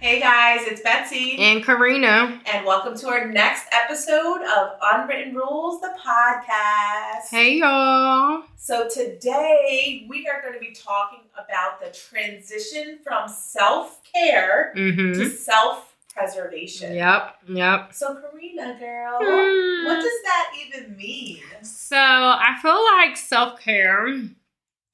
Hey guys, it's Betsy. And Karina. And welcome to our next episode of Unwritten Rules, the podcast. Hey y'all. So today we are going to be talking about the transition from self care Mm-hmm. to self preservation. Yep, yep. So, Karina, girl, Hmm. what does that even mean? So I feel like self care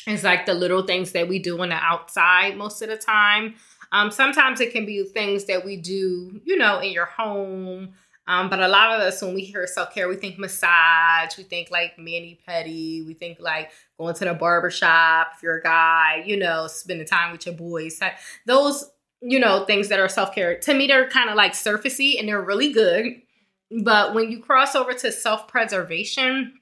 is like the little things that we do on the outside most of the time. Um, sometimes it can be things that we do, you know, in your home. Um, but a lot of us, when we hear self care, we think massage, we think like mani pedi, we think like going to the barber shop if you're a guy, you know, spending time with your boys. Those, you know, things that are self care, to me, they're kind of like surfacey and they're really good. But when you cross over to self preservation,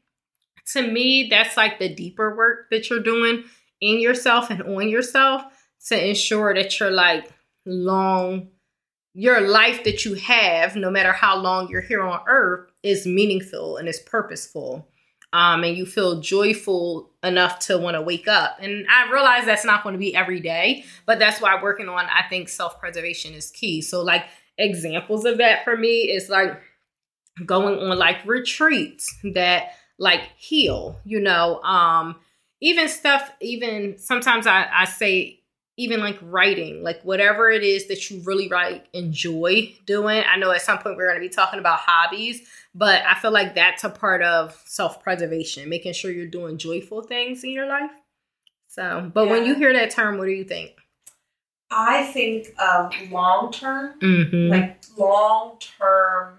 to me, that's like the deeper work that you're doing in yourself and on yourself to ensure that you're like long, your life that you have, no matter how long you're here on earth, is meaningful and is purposeful. Um, and you feel joyful enough to want to wake up. And I realize that's not going to be every day, but that's why working on, I think, self preservation is key. So, like, examples of that for me is like going on like retreats that like heal, you know, um, even stuff, even sometimes I, I say, even like writing, like whatever it is that you really like enjoy doing. I know at some point we're going to be talking about hobbies, but I feel like that's a part of self preservation, making sure you're doing joyful things in your life. So, but when you hear that term, what do you think? I think of long term, Mm-hmm. like long term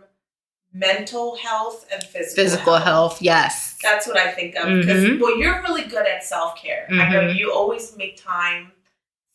mental health and physical, Physical health, yes. That's what I think of because Mhm. well, you're really good at self care. I know Mhm. you always make time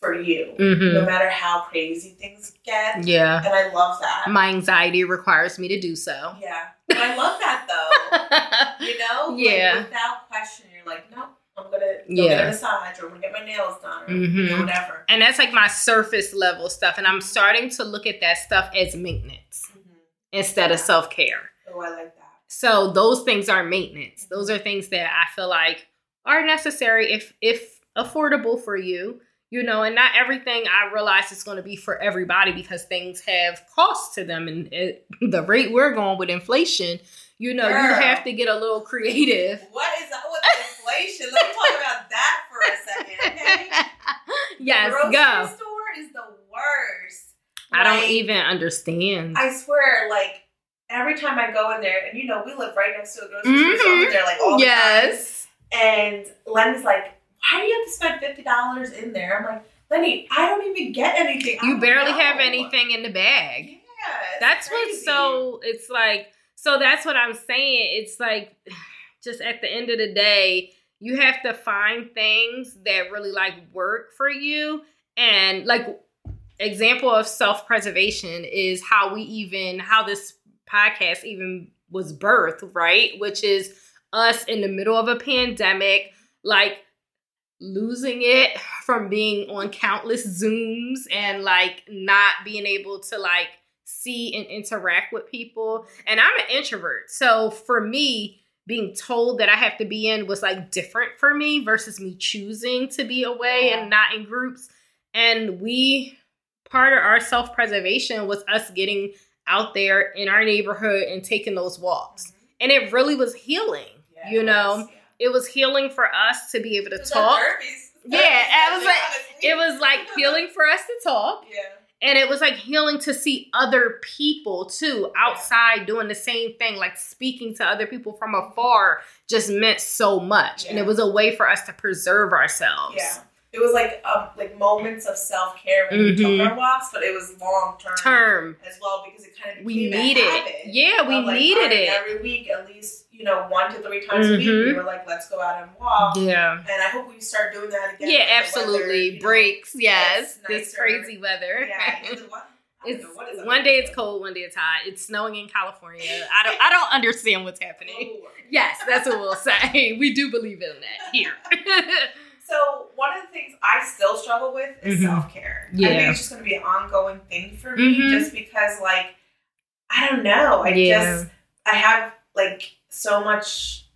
for you, Mm-hmm. no matter how crazy things get, Yeah. and I love that. My anxiety requires me to do so. yeah, but I love that though. you know, Like, Yeah. without question, you're like, no, I'm gonna go get Yeah. a massage or I'm gonna get my nails done or you know, whatever. and that's like my surface level stuff. And I'm starting to look at that stuff as maintenance Mhm. instead of self care. Oh, I like that. So those things are maintenance. Those are things that I feel like are necessary if if affordable for you. You know, and not everything I realize is going to be for everybody because things have costs to them, and it, the rate we're going with inflation, you know, you have to get a little creative. What is up with inflation? Let me talk about that for a second, okay? yes, the grocery go. store is the worst. I don't even understand. I swear, like every time I go in there, and you know, we live right next to a grocery store, so I'm Mhm. like all the yes. time. And len's like, "Why do you have to spend fifty dollars in there?" I'm like, "Lenny, I don't even get anything. You barely know." have anything in the bag. Yeah, That's crazy. what's so it's like so that's what I'm saying. It's like just at the end of the day, you have to find things that really like work for you and like example of self-preservation is how we even how this podcast even was birthed, right? Which is us in the middle of a pandemic like losing it from being on countless zooms and like not being able to like see and interact with people. And i'm an introvert. So for me being told that i have to be in was like different for me versus me choosing to be away Yeah. and not in groups. And we part of our self-preservation was us getting out there in our neighborhood and taking those walks. Mm-hmm. And it really was healing Yeah, you know? was, yeah. It was healing for us to be able to talk. Yeah, I was like- It was like healing for us to talk. Yeah. And it was like healing to see other people too outside doing the same thing, like speaking to other people from afar just meant so much. And it was a way for us to preserve ourselves. Yeah. It was like um, like moments of self care when we Mhm. took our walks, but it was long term Term. as well because it kind of We needed a it. habit. Yeah, we like, needed it. every week at least you know one to three times a week. We Mhm. were like, let's go out and walk, Yeah. and I hope we start doing that again. Yeah, absolutely. weather, you know, Breaks, yes. This crazy weather. Yeah, one. It's know, what is up one day it's cold, one day it's hot. It's snowing in California. I don't I don't understand what's happening. Yes, that's what we'll say. We do believe in that here. So one of the things I still struggle with is Mhm. self care. I Yeah. think it's just going to be an ongoing thing for me, Mhm. just because like I don't know. I Yeah. just I have like so much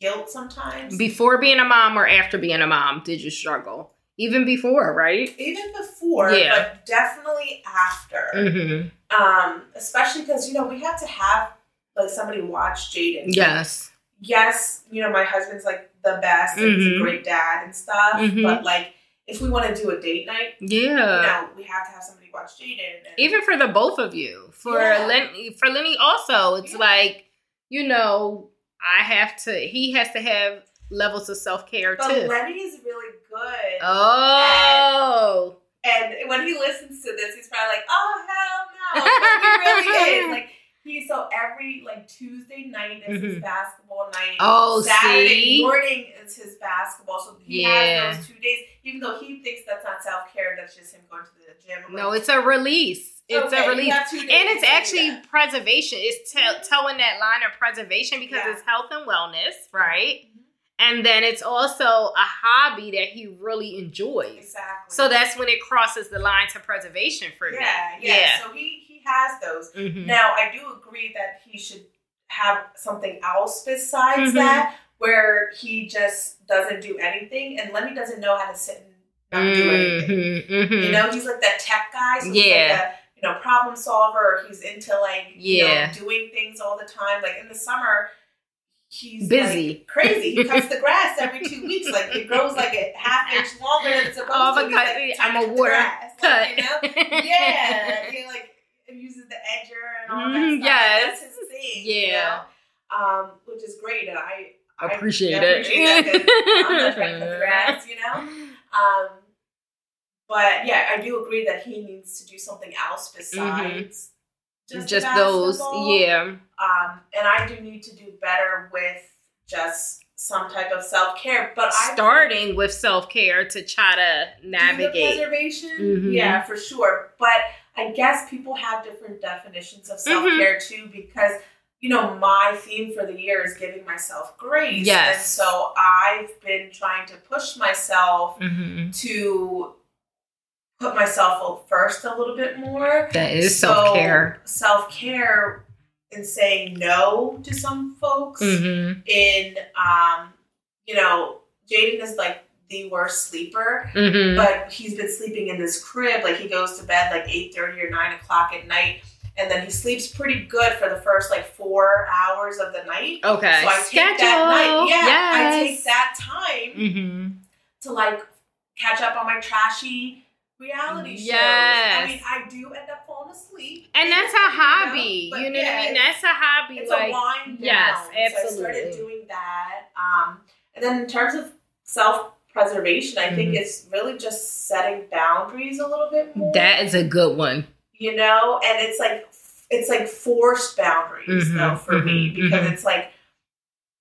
guilt sometimes. Before being a mom or after being a mom, did you struggle? Even before, right? Even before, Yeah. but definitely after. Mm-hmm. Um, especially because you know we have to have like somebody watch Jaden. Yes. Yes, you know my husband's like the best and he's a Mhm. great dad and stuff. Mhm. But like if we want to do a date night, Yeah. you know we have to have somebody watch Jaden. And, Even for the both of you. For Yeah. Lenny for Lenny also, it's Yeah. like, you know, I have to he has to have levels of self care but too. Lenny is really good. oh. And when he listens to this, he's probably like, "Oh hell no!" But he really is. Like he so every like Tuesday night is his Mhm. basketball night. Oh, Saturday see? morning is his basketball. So he Yeah. has those two days. Even though he thinks that's not self care, that's just him going to the gym. I'm No, like, it's a release. It's okay, a release. have two days And it's actually that. preservation. It's te- toeing that line of preservation because Yeah. it's health and wellness, right? Mhm. And then it's also a hobby that he really enjoys. Exactly. So that's when it crosses the line to preservation for me. yeah, yeah, So he he has those. Mhm. Now I do agree that he should have something else besides Mhm. that, where he just doesn't do anything, and Lenny doesn't know how to sit and not do anything. Mhm, mhm. You know, he's like that tech guy. So Yeah. like you know, problem solver. He's into like you Yeah. know, doing things all the time. Like in the summer, he's Busy. like, crazy. He cuts the grass every two weeks. Like it grows like a half inch longer than it's supposed Oh, to. Because like, I'm a water grass, cut. Like, you know? yeah, he like uses the edger and all that Mhm, stuff. yes. that's his thing. Yeah. you know? um, which is great, and I I Appreciate I it. appreciate that I'm not trying to cut the grass, you know. Um, but yeah, I do agree that he needs to do something else besides just, Just those, yeah. Um, and I do need to do better with just some type of self care. But I Starting with self care to try to navigate. preservation, Mhm. yeah, for sure. But I guess people have different definitions of Mm-hmm. self care too, because you know my theme for the year is giving myself grace. Yes. and so I've been trying to push myself Mhm. to put myself first a little bit more. That is self care. Self care in saying no to some folks. Mm-hmm. In um, you know, Jaden is like the worst sleeper, Mm-hmm. but he's been sleeping in this crib. Like he goes to bed like eight thirty or nine o'clock at night. And then he sleeps pretty good for the first like four hours of the night. Okay. So I take Schedule. that night. Yeah, I take that time Mm-hmm. to like catch up on my trashy reality shows. Yes. I mean, I do end up falling asleep. And that's a You know, hobby. You know what I mean? That's a hobby. It's like a wind down. yes, absolutely. So I started doing that. Um, and then in terms of self preservation, I think Mhm. it's really just setting boundaries a little bit more. that is a good one. you know, and it's like it's like forced boundaries Mhm, though for me mhm, because mhm. it's like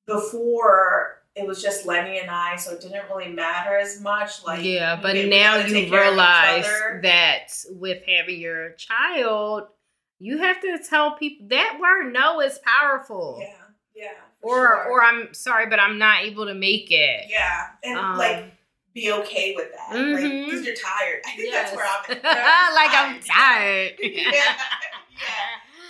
before it was just Lenny and I, so it didn't really matter as much. Like yeah, but now you take care of each realize that with having your child, you have to tell people that word no is powerful. Yeah, yeah. Or sure. or I'm sorry, but I'm not able to make it. yeah, and Um, like be okay with that, like Mhm. because you're tired. I think yes. that's where I'm at. like I'm tired. yeah, yeah.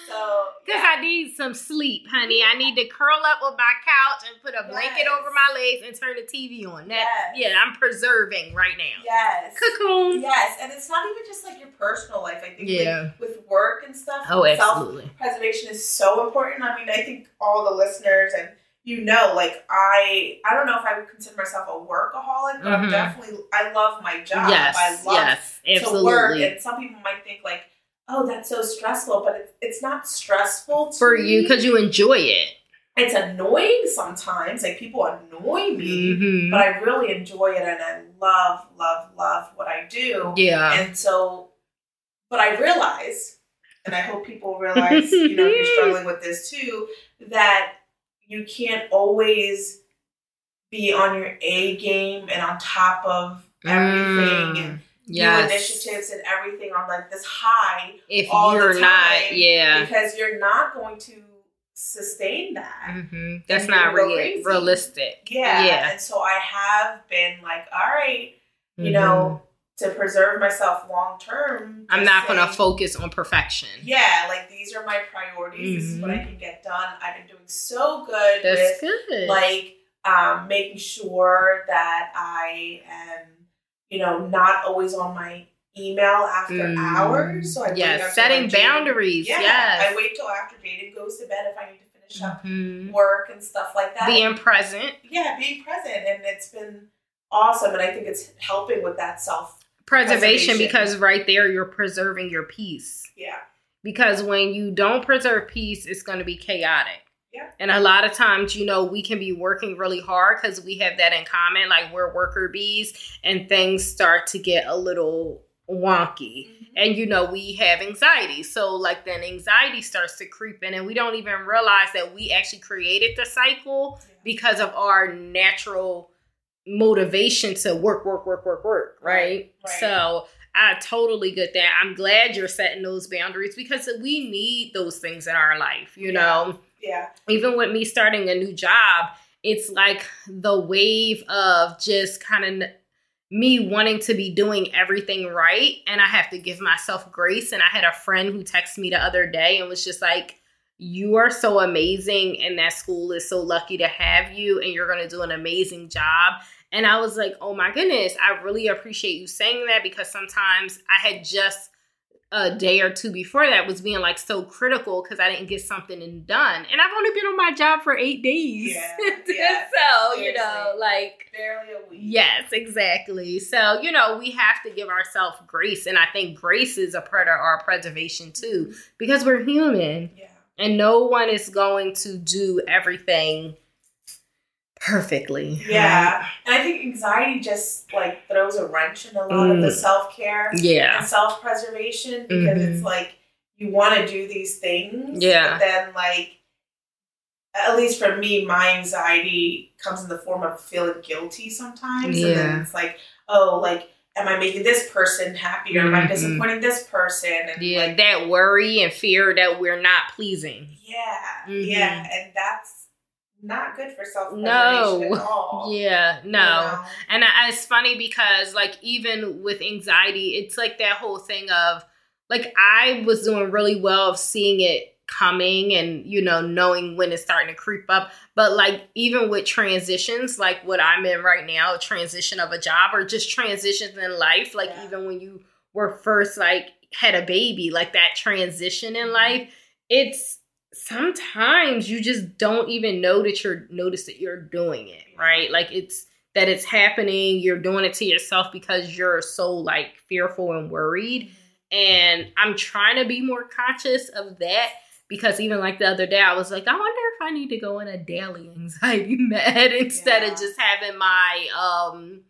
So Because. I need some sleep, honey. I need to curl up on my couch and put a blanket Yes. over my legs and turn the TV on. That Yes. yeah, I'm preserving right now. yes, Cocoon. yes, and it's not even just like your personal life. I think Yeah. with, with work and stuff. Oh, absolutely. preservation is so important. I mean, I think all the listeners and you know, like I, I don't know if I would consider myself a workaholic, but I'm Mhm. definitely, I love my job. Yes. I love yes. to work, Absolutely. and some people might think like, oh, that's so stressful, but it's, it's not stressful to For you because you enjoy it. It's annoying sometimes. Like people annoy me, Mhm. but I really enjoy it, and I love, love, love what I do. Yeah. And so, but I realize, and I hope people realize, you know, you're struggling with this too, that you can't always be on your A game and on top of everything and Mm. Yes. new initiatives and everything on like this high If all the you're time not, yeah. because you're not going to sustain that. hmm That's not you're gonna go real, realistic. Yeah. Yeah. And so I have been like, all right, you Mhm. know, to preserve myself long term. I'm not going to focus on perfection. yeah, like these are my priorities. This is what I Mhm. can get done. I've been doing so good That's with good. like um, making sure that I am you know, not always on my email after Mm. hours. So I yes, setting boundaries. Yeah, yes. I wait till after Jaden goes to bed if I need to finish up Mhm. work and stuff like that. Being present. yeah, being present, and it's been awesome, and I think it's helping with that self. Preservation. because right there you're preserving your peace. Yeah, Because when you don't preserve peace, it's going to be chaotic. Yeah. And a lot of times, you know, we can be working really hard because we have that in common. Like we're worker bees, and things start to get a little wonky. Mm-hmm. And you know, we have anxiety. So, like, then anxiety starts to creep in, and we don't even realize that we actually created the cycle because of our natural motivation to work, work, work, work, work, right? Right, right. So I totally get that. I'm glad you're setting those boundaries because we need those things in our life, you Yeah. know. Yeah, Even with me starting a new job, it's like the wave of just kind of me wanting to be doing everything right and I have to give myself grace and I had a friend who texted me the other day and was just like you are so amazing and that school is so lucky to have you and you're going to do an amazing job. And I was like, oh my goodness, I really appreciate you saying that because sometimes I had just a day or two before that was being like so critical because I didn't get something in- done. And I've only been on my job for eight days. Yeah, yeah, so, you know, like, barely a week. yes, exactly. So, you know, we have to give ourselves grace. And I think grace is a part of our preservation too mm-hmm. because we're human yeah, and no one is going to do everything perfectly. yeah. And I think anxiety just like throws a wrench in a lot of the Mm. self care? Yeah. and self preservation because Mhm. it's like you want to do these things, Yeah. But then like. At least for me, my anxiety comes in the form of feeling guilty sometimes. And then Yeah. it's like, oh, like, am I making this person happy or am I Mhm. disappointing this person? And Yeah, like, that worry and fear that we're not pleasing. Yeah, Mhm. yeah, and that's not good for self preservation No. at all. Yeah, you no. know? And I- it's funny because, like, even with anxiety, it's like that whole thing of, like, I was doing really well of seeing it coming and, you know, knowing when it's starting to creep up. But, like, even with transitions, like what I'm in right now, a transition of a job or just transitions in life, like, Yeah. even when you were first, like, had a baby, like that transition in mm-hmm. life, it's sometimes you just don't even know that you're notice that you're doing it, right? Like it's that it's happening, you're doing it to yourself because you're so like fearful and worried. And I'm trying to be more conscious of that because even like the other day, I was like, I wonder if I need to go in a daily anxiety med instead Yeah. of just having my, um,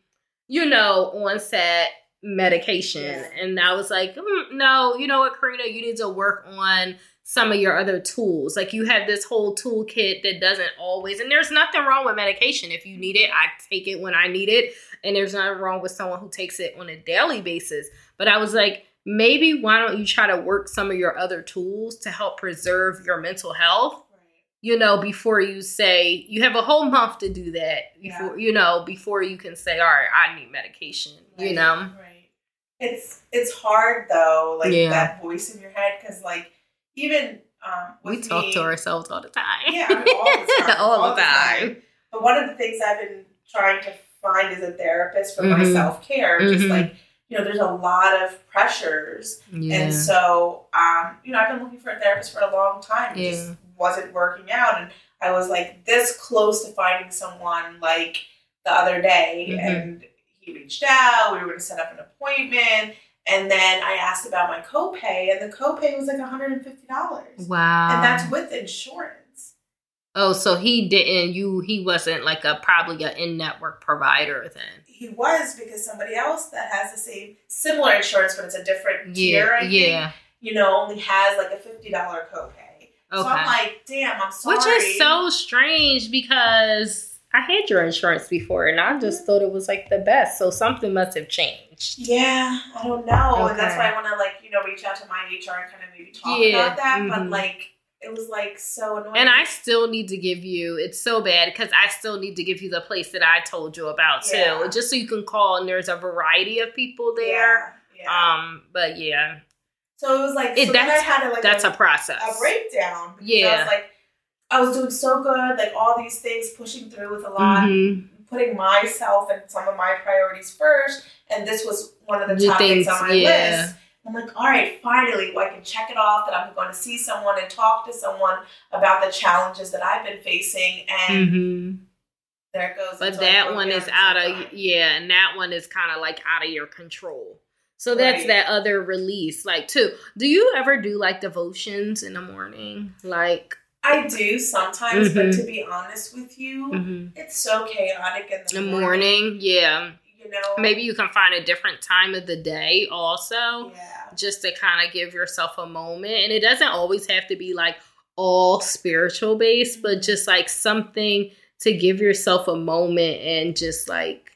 you know, onset medication. Yeah. And I was like, mm, no, you know what, Karina, you need to work on some of your other tools. Like you have this whole toolkit that doesn't always, and there's nothing wrong with medication. If you need it, I take it when I need it. And there's nothing wrong with someone who takes it on a daily basis. But I was like, maybe why don't you try to work some of your other tools to help preserve your mental health? You know, before you say you have a whole month to do that. Before you know, before you can say, all right, I need medication. You know, right? It's it's hard though, like Yeah. that voice in your head, because like even um, we talk me, to ourselves all the time. Yeah, all the time, all the time. But one of the things I've been trying to find as a therapist for my Mhm. self care, just Mhm. like you know, there's a lot of pressures Yeah. And so, um, you know, I've been looking for a therapist for a long time. It Yeah. just wasn't working out. And I was like this close to finding someone like the other day. Mhm. And he reached out. We were going to set up an appointment. And then I asked about my copay, and the copay was like $150. wow. And that's with insurance. oh, so he didn't. You he wasn't like a probably a in network provider then. He was because somebody else that has the same, similar insurance, but it's a different tier, I Yeah, think, you know, only has like a $50 copay. Okay. So I'm like, damn, I'm sorry. Which is so strange because I had your insurance before and I just thought it was like the best. So something must have changed. Yeah, I don't know, and that's why I want to like you know reach out to my HR and kind of maybe talk Yeah, about that. mhm. But like, it was like so annoying. And I still need to give you, it's so bad because I still need to give you the place that I told you about too. Yeah. Just so you can call and there's a variety of people there. Yeah, yeah. Um, but yeah, so it was like it- so then I that's- had like that's a, a process. a breakdown. because I Yeah. was like, I was doing so good, like all these things pushing through with a lot, Mhm. Putting myself and some of my priorities first, and this was one of the topics on my yeah. list. I'm like, all right, finally, well, I can check it off that I'm going to see someone and talk to someone about the challenges that I've been facing, and hmm there it goes. But that one is out of "Fine." yeah, and that one is kind of like out of your control. So that's Right. that other release. Like, too. Do you ever do like devotions in the morning? Like, I do sometimes, but Mhm. to be honest with you, mhm. it's so chaotic in the, the morning, yeah. You know, Maybe you can find a different time of the day also. Yeah. just to kind of give yourself a moment. And it doesn't always have to be like all spiritual based, but just like something to give yourself a moment and just like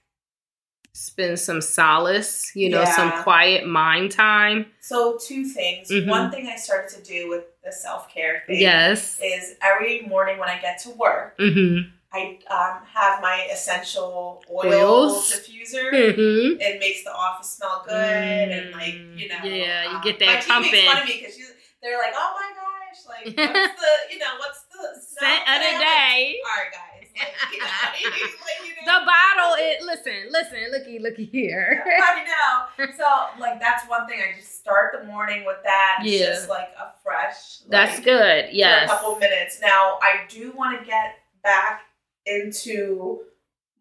spend some solace, you know, some quiet mind time. So two things. Mhm. One thing I started to do with the self care thing Yes. is every morning when I get to work, Mm-hmm. I um, have my essential oil Oils. diffuser. Mm-hmm. It makes the office smell good, and like you know, Yeah, you um, get my that team makes fun of me because they're like, "Oh my gosh, like what's the you know what's the Scent of the I'm like, day. All right, guys, you know, like, you The bottle, it listen, listen, looky, looky here. I know. So like that's one thing. I just start the morning with that. It's Yeah. just like a fresh. That's like, good. For Yes. a couple minutes. Now I do want to get back into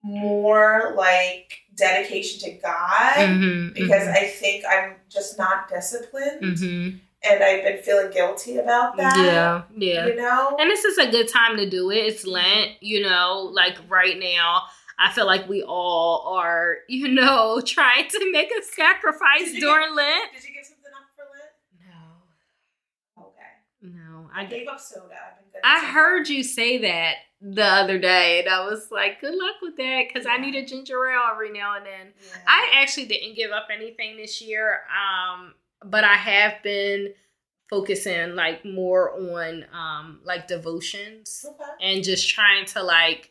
more like dedication to God Mhm, because mhm, I think I'm just not disciplined mhm. And I've been feeling guilty about that. Yeah, yeah. You know? And this is a good time to do it. It's Lent, you know, like right now. I feel like we all are, you know, trying to make a sacrifice during Lent. Did you give something up for Lent? No, Okay. no. I I, gave up soda. I've been good. I heard you say that the other day, and I was like, good luck with that because I need a ginger ale every now and then. Yeah. I actually didn't give up anything this year, um, but I have been focusing like more on um, like devotions. Okay. and just trying to like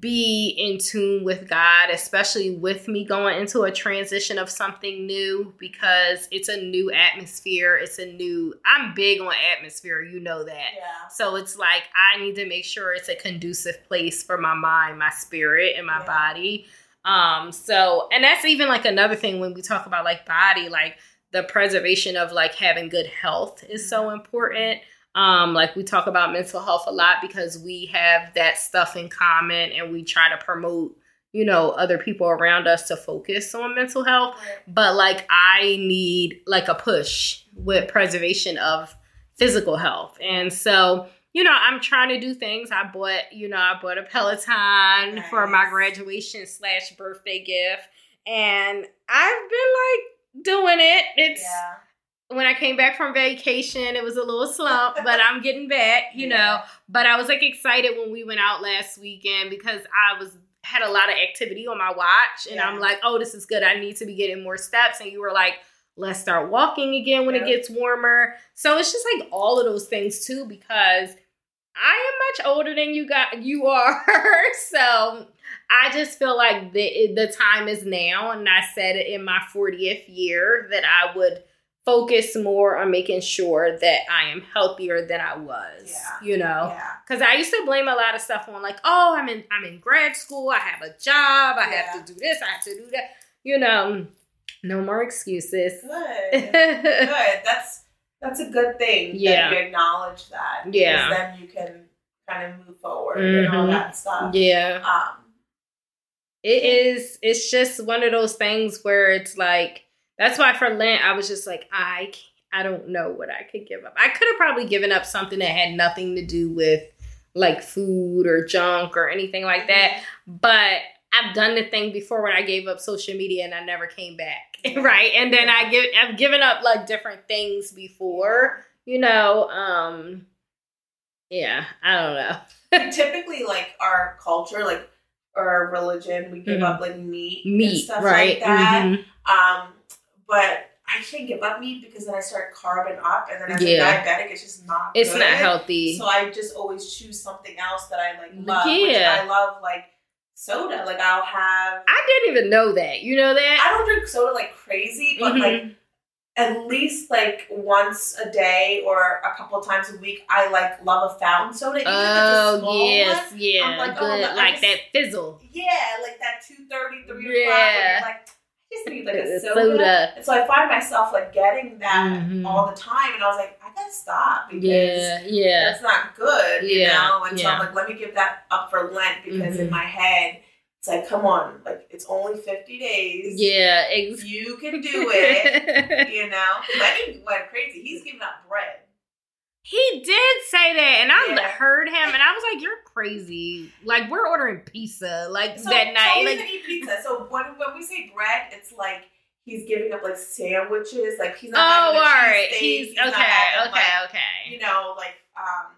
be in tune with God, especially with me going into a transition of something new because it's a new atmosphere. It's a new, I'm big on atmosphere, you know that. Yeah. So it's like I need to make sure it's a conducive place for my mind, my spirit, and my Yeah. body. Um, so and that's even like another thing when we talk about like body, like the preservation of like having good health is so important. Um, like we talk about mental health a lot because we have that stuff in common and we try to promote, you know, other people around us to focus on mental health but like I need like a push with preservation of physical health. And so, you know, I'm trying to do things. I bought, you know, I bought a Peloton for my graduation slash birthday gift. And I've been like doing it. It's Yeah. when I came back from vacation, it was a little slump, but I'm getting back, you know. But I was like excited when we went out last weekend because I was had a lot of activity on my watch and I'm like, oh, this is good. I need to be getting more steps. And you were like, let's start walking again when it gets warmer. So it's just like all of those things too, because I am much older than you got you are. so I just feel like the the time is now, and I said it in my 40th year that I would focus more on making sure that I am healthier than I was. Yeah. You know, Yeah. because I used to blame a lot of stuff on like, oh, I'm in I'm in grad school, I have a job, I Yeah. have to do this, I have to do that. You know, no more excuses. Good. good. That's that's a good thing. Yeah. That you acknowledge that. because Yeah. Then you can kind of move forward and all Mhm. that stuff. yeah. Um. It is. It's just one of those things where it's like. That's why for Lent I was just like I. Can't, I don't know what I could give up. I could have probably given up something that had nothing to do with like food or junk or anything like that. But I've done the thing before when I gave up social media and I never came back. Yeah. right. And then I give I've given up like different things before, you know. Um yeah, I don't know. Typically, like our culture, like our religion, we give Mhm. up like meat, and Meat, stuff right? like that. Mhm. Um, but I can't give up meat because then I start carving up, and then as Yeah. a diabetic, it's just not. It's good. not healthy. So I just always choose something else that I like love. Which Yeah. I love like soda. Like I'll have. I didn't even know that. You know that? I don't drink soda like crazy, but Mhm. like at least like once a day or a couple times a week, I like love a fountain soda. Even if it's a Oh small yes, one. yeah, I'm like, good, oh, like just- that fizzle. Yeah, like that two thirty, three Yeah. o'clock. Like, I just need like a soda. soda. And so I find myself like getting that Mhm. all the time, and I was like, Stop because Yeah, yeah, that's not good, you Yeah, know. And so. I'm like, let me give that up for Lent because in Mhm. my head, it's like, come on, like it's only fifty days. yeah. Ex- you can do it. you know, Lenny went crazy. He's giving up bread. he did say that, and I Yeah. heard him, and I was like, "You're crazy! Like we're ordering pizza like So, that night." he Like pizza. So when when we say bread, it's like he's giving up like sandwiches. Like he's not oh, all right. He's, he's okay, having, okay, like, okay. you know, like um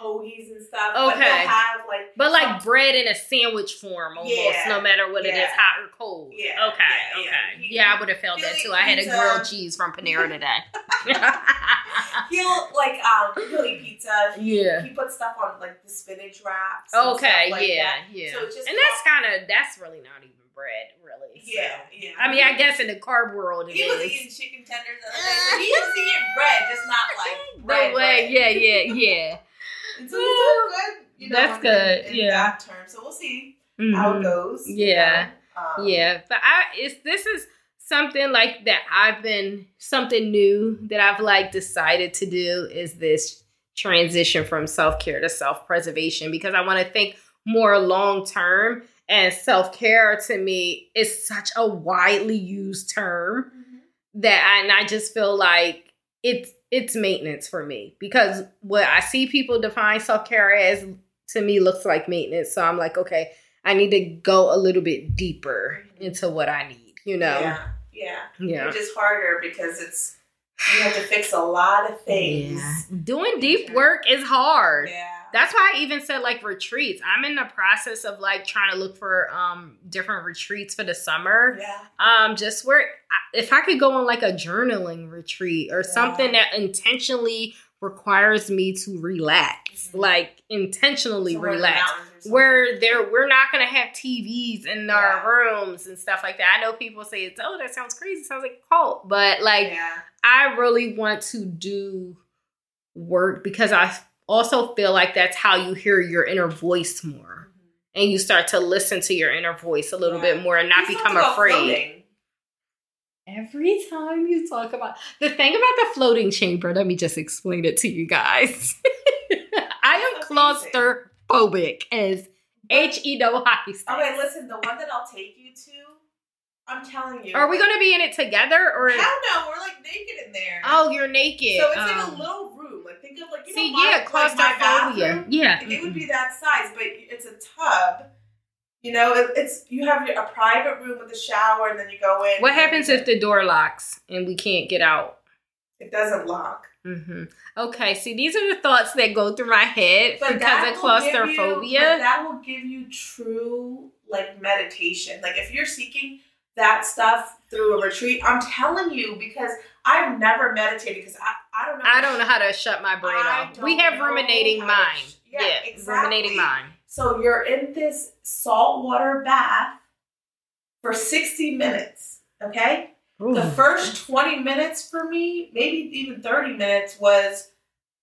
hoagies and stuff. Okay. he'll have like But like some- bread in a sandwich form, almost, Yeah, no matter what it is, hot or cold. Yeah, Okay. yeah, okay. yeah. He- yeah, I would have felt that too. I had a grilled cheese from Panera today. he'll like um he'll eat pizza. He, Yeah. he puts stuff on like the spinach wraps. okay. like yeah. that. Yeah. So just and that's kind of that's really not even bread, really. so. Yeah, yeah. I mean, I guess in the carb world it he was is. eating chicken tenders the other day. So he was eating bread, just not like bread. No way. bread. Yeah. Yeah. Yeah. And so he's good. You know, That's good, In, yeah. that term. So we'll see how it goes. you Yeah. know. Um, Yeah, but I it's this is something like that I've been something new that I've like decided to do is this transition from self-care to self-preservation because I want to think more long term and self-care to me is such a widely used term Mhm. that I, and I just feel like it's it's maintenance for me because what I see people define self care as to me looks like maintenance. So I'm like, okay, I need to go a little bit deeper into what I need. You know? Yeah. Yeah. Yeah. Which is harder because it's you have to fix a lot of things. Yeah. Doing deep work is hard. Yeah. That's why I even said like retreats. I'm in the process of like trying to look for um different retreats for the summer. yeah. um just where if i could go on like a journaling retreat or Yeah. something that intentionally requires me to relax Mhm. like intentionally Somewhere relax mountains or something. where there we're not gonna have tvs in Yeah. our rooms and stuff like that i know people say it's oh that sounds crazy sounds like a cult but like yeah. i really want to do work because i also feel like that's how you hear your inner voice more and you start to listen to your inner voice a little Yeah. bit more and not You become afraid floating. Every time you talk about the thing about the floating chamber, let me just explain it to you guys. I am claustrophobic as H E double hockey. Okay, listen, the one that I'll take you to, I'm telling you. Are we going to be in it together or? Hell no, we're like naked in there. Oh, you're naked. So it's like Um, a little room. Like think of like you See, know, yeah, like my claustrophobia. bathroom. yeah. Like, it would be that size, but it's a tub. You know, it, it's you have a private room with a shower, and then you go in. What happens if the door locks and we can't get out? it doesn't lock? hmm Okay, see, these are the thoughts that go through my head But because of give you- claustrophobia. that will give you true like meditation. Like if you're seeking that stuff through a retreat, I'm telling you because I've never meditated because I, I don't know. I don't know how to shut my brain off. We have ruminating mind. sh- yeah, yeah, exactly. ruminating mind. So you're in this saltwater bath for 60 minutes, okay? The first 20 minutes for me, maybe even 30 minutes, was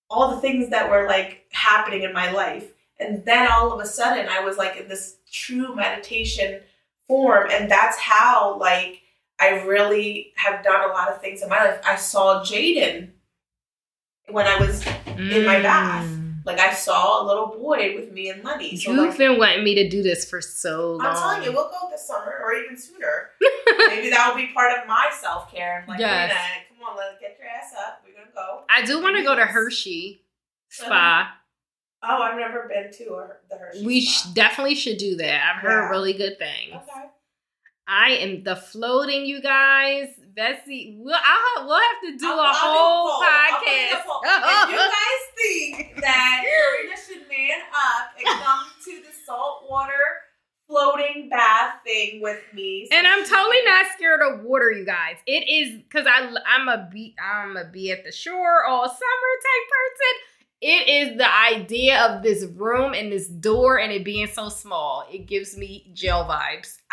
all the things that were like happening in my life. And then all of a sudden, I was like in this true meditation form. And that's how, like, I really have done a lot of things in my life. I saw Jaden when I was, in my bath. Mm. like, I saw a little boy with me and Lenny. So, You've like, been wanting me to do this for so long. I'm telling you, we'll go this summer or even sooner. Maybe that will be part of my self care. Like, Yes. Come on, let's get your ass up. We're gonna go. I do want to go to Hershey Spa. Oh, I've never been to the Hershey. We sh- definitely should do that. I've heard Yeah. really good things. Okay. I am the floating, you guys. Betsy, we'll, I'll, we'll have to do I'll- a I'll whole poll. I'll put in a podcast. if you guys think that Karina should man up and come to the saltwater floating bath thing with me, so And I'm totally not scared of water, you guys. It is because I I'm a be I'm a be at the shore all summer type person. It is the idea of this room and this door and it being so small. It gives me jail vibes.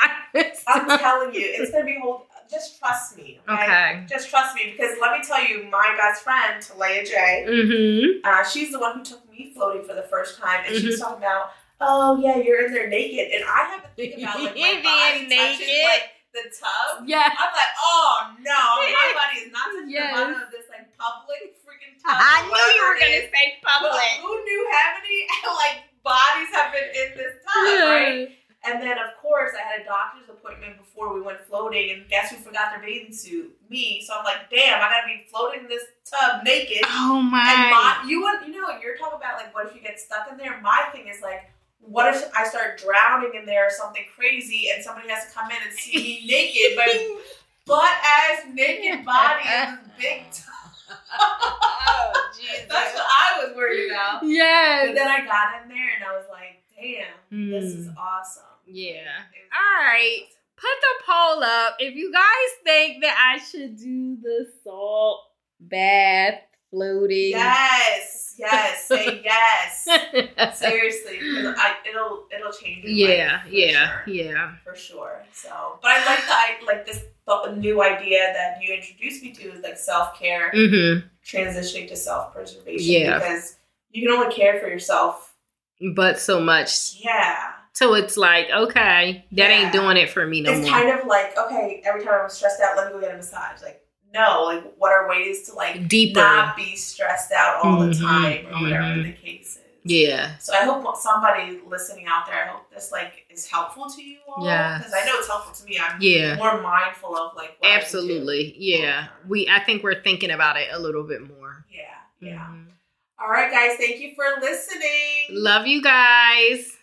I'm telling you, it's gonna be whole. just trust me. Okay? Okay. Just trust me because let me tell you, my best friend Talaya J. Mm-hmm. Uh, she's the one who took me floating for the first time, and she was talking about, oh yeah, you're in there naked, and I have to think about like my Being body touching naked. like the tub. Yeah. I'm like, oh no, is not touching Yes. the bottom of this like public freaking tub. I knew you were gonna say public. who knew how many like bodies have been in this tub, right? And then, of course, I had a doctor's appointment before we went floating, and guess who forgot their bathing suit? Me. So I'm like, damn, I gotta be floating in this tub naked. Oh And my. my, you want, you know, you're talking about like, what if you get stuck in there? My thing is like, what if I start drowning in there or something crazy, and somebody has to come in and see me naked, but butt ass naked body in this big tub? oh Jesus. That's what I was worried about. But then I got in there and I was like, damn, this is Mm. awesome. Yeah. All right. Put the poll up if you guys think that I should do the salt bath floating. Yes, yes, say yes. Seriously, I, it'll it'll change yeah, yeah, sure, yeah. for sure. So, but I like the I like this the new idea that you introduced me to is like self care, Mm-hmm. transitioning to self preservation. Yeah. because you can only care for yourself. But so much. Yeah, So it's like, okay, that Yeah. ain't doing it for me no it's more. kind of like okay, every time I'm stressed out, let me go get a massage. Like, no, like what are ways to like Deeper. not be stressed out all the Mhm, time or whatever mhm. the case is. yeah. So I hope somebody listening out there, I hope this like is helpful to you all. Yes. Because I know it's helpful to me. I'm Yeah. more mindful of like what I do. Absolutely. Yeah. We I think we're thinking about it a little bit more. Yeah. Yeah. Mhm. All right, guys. Thank you for listening. Love you guys.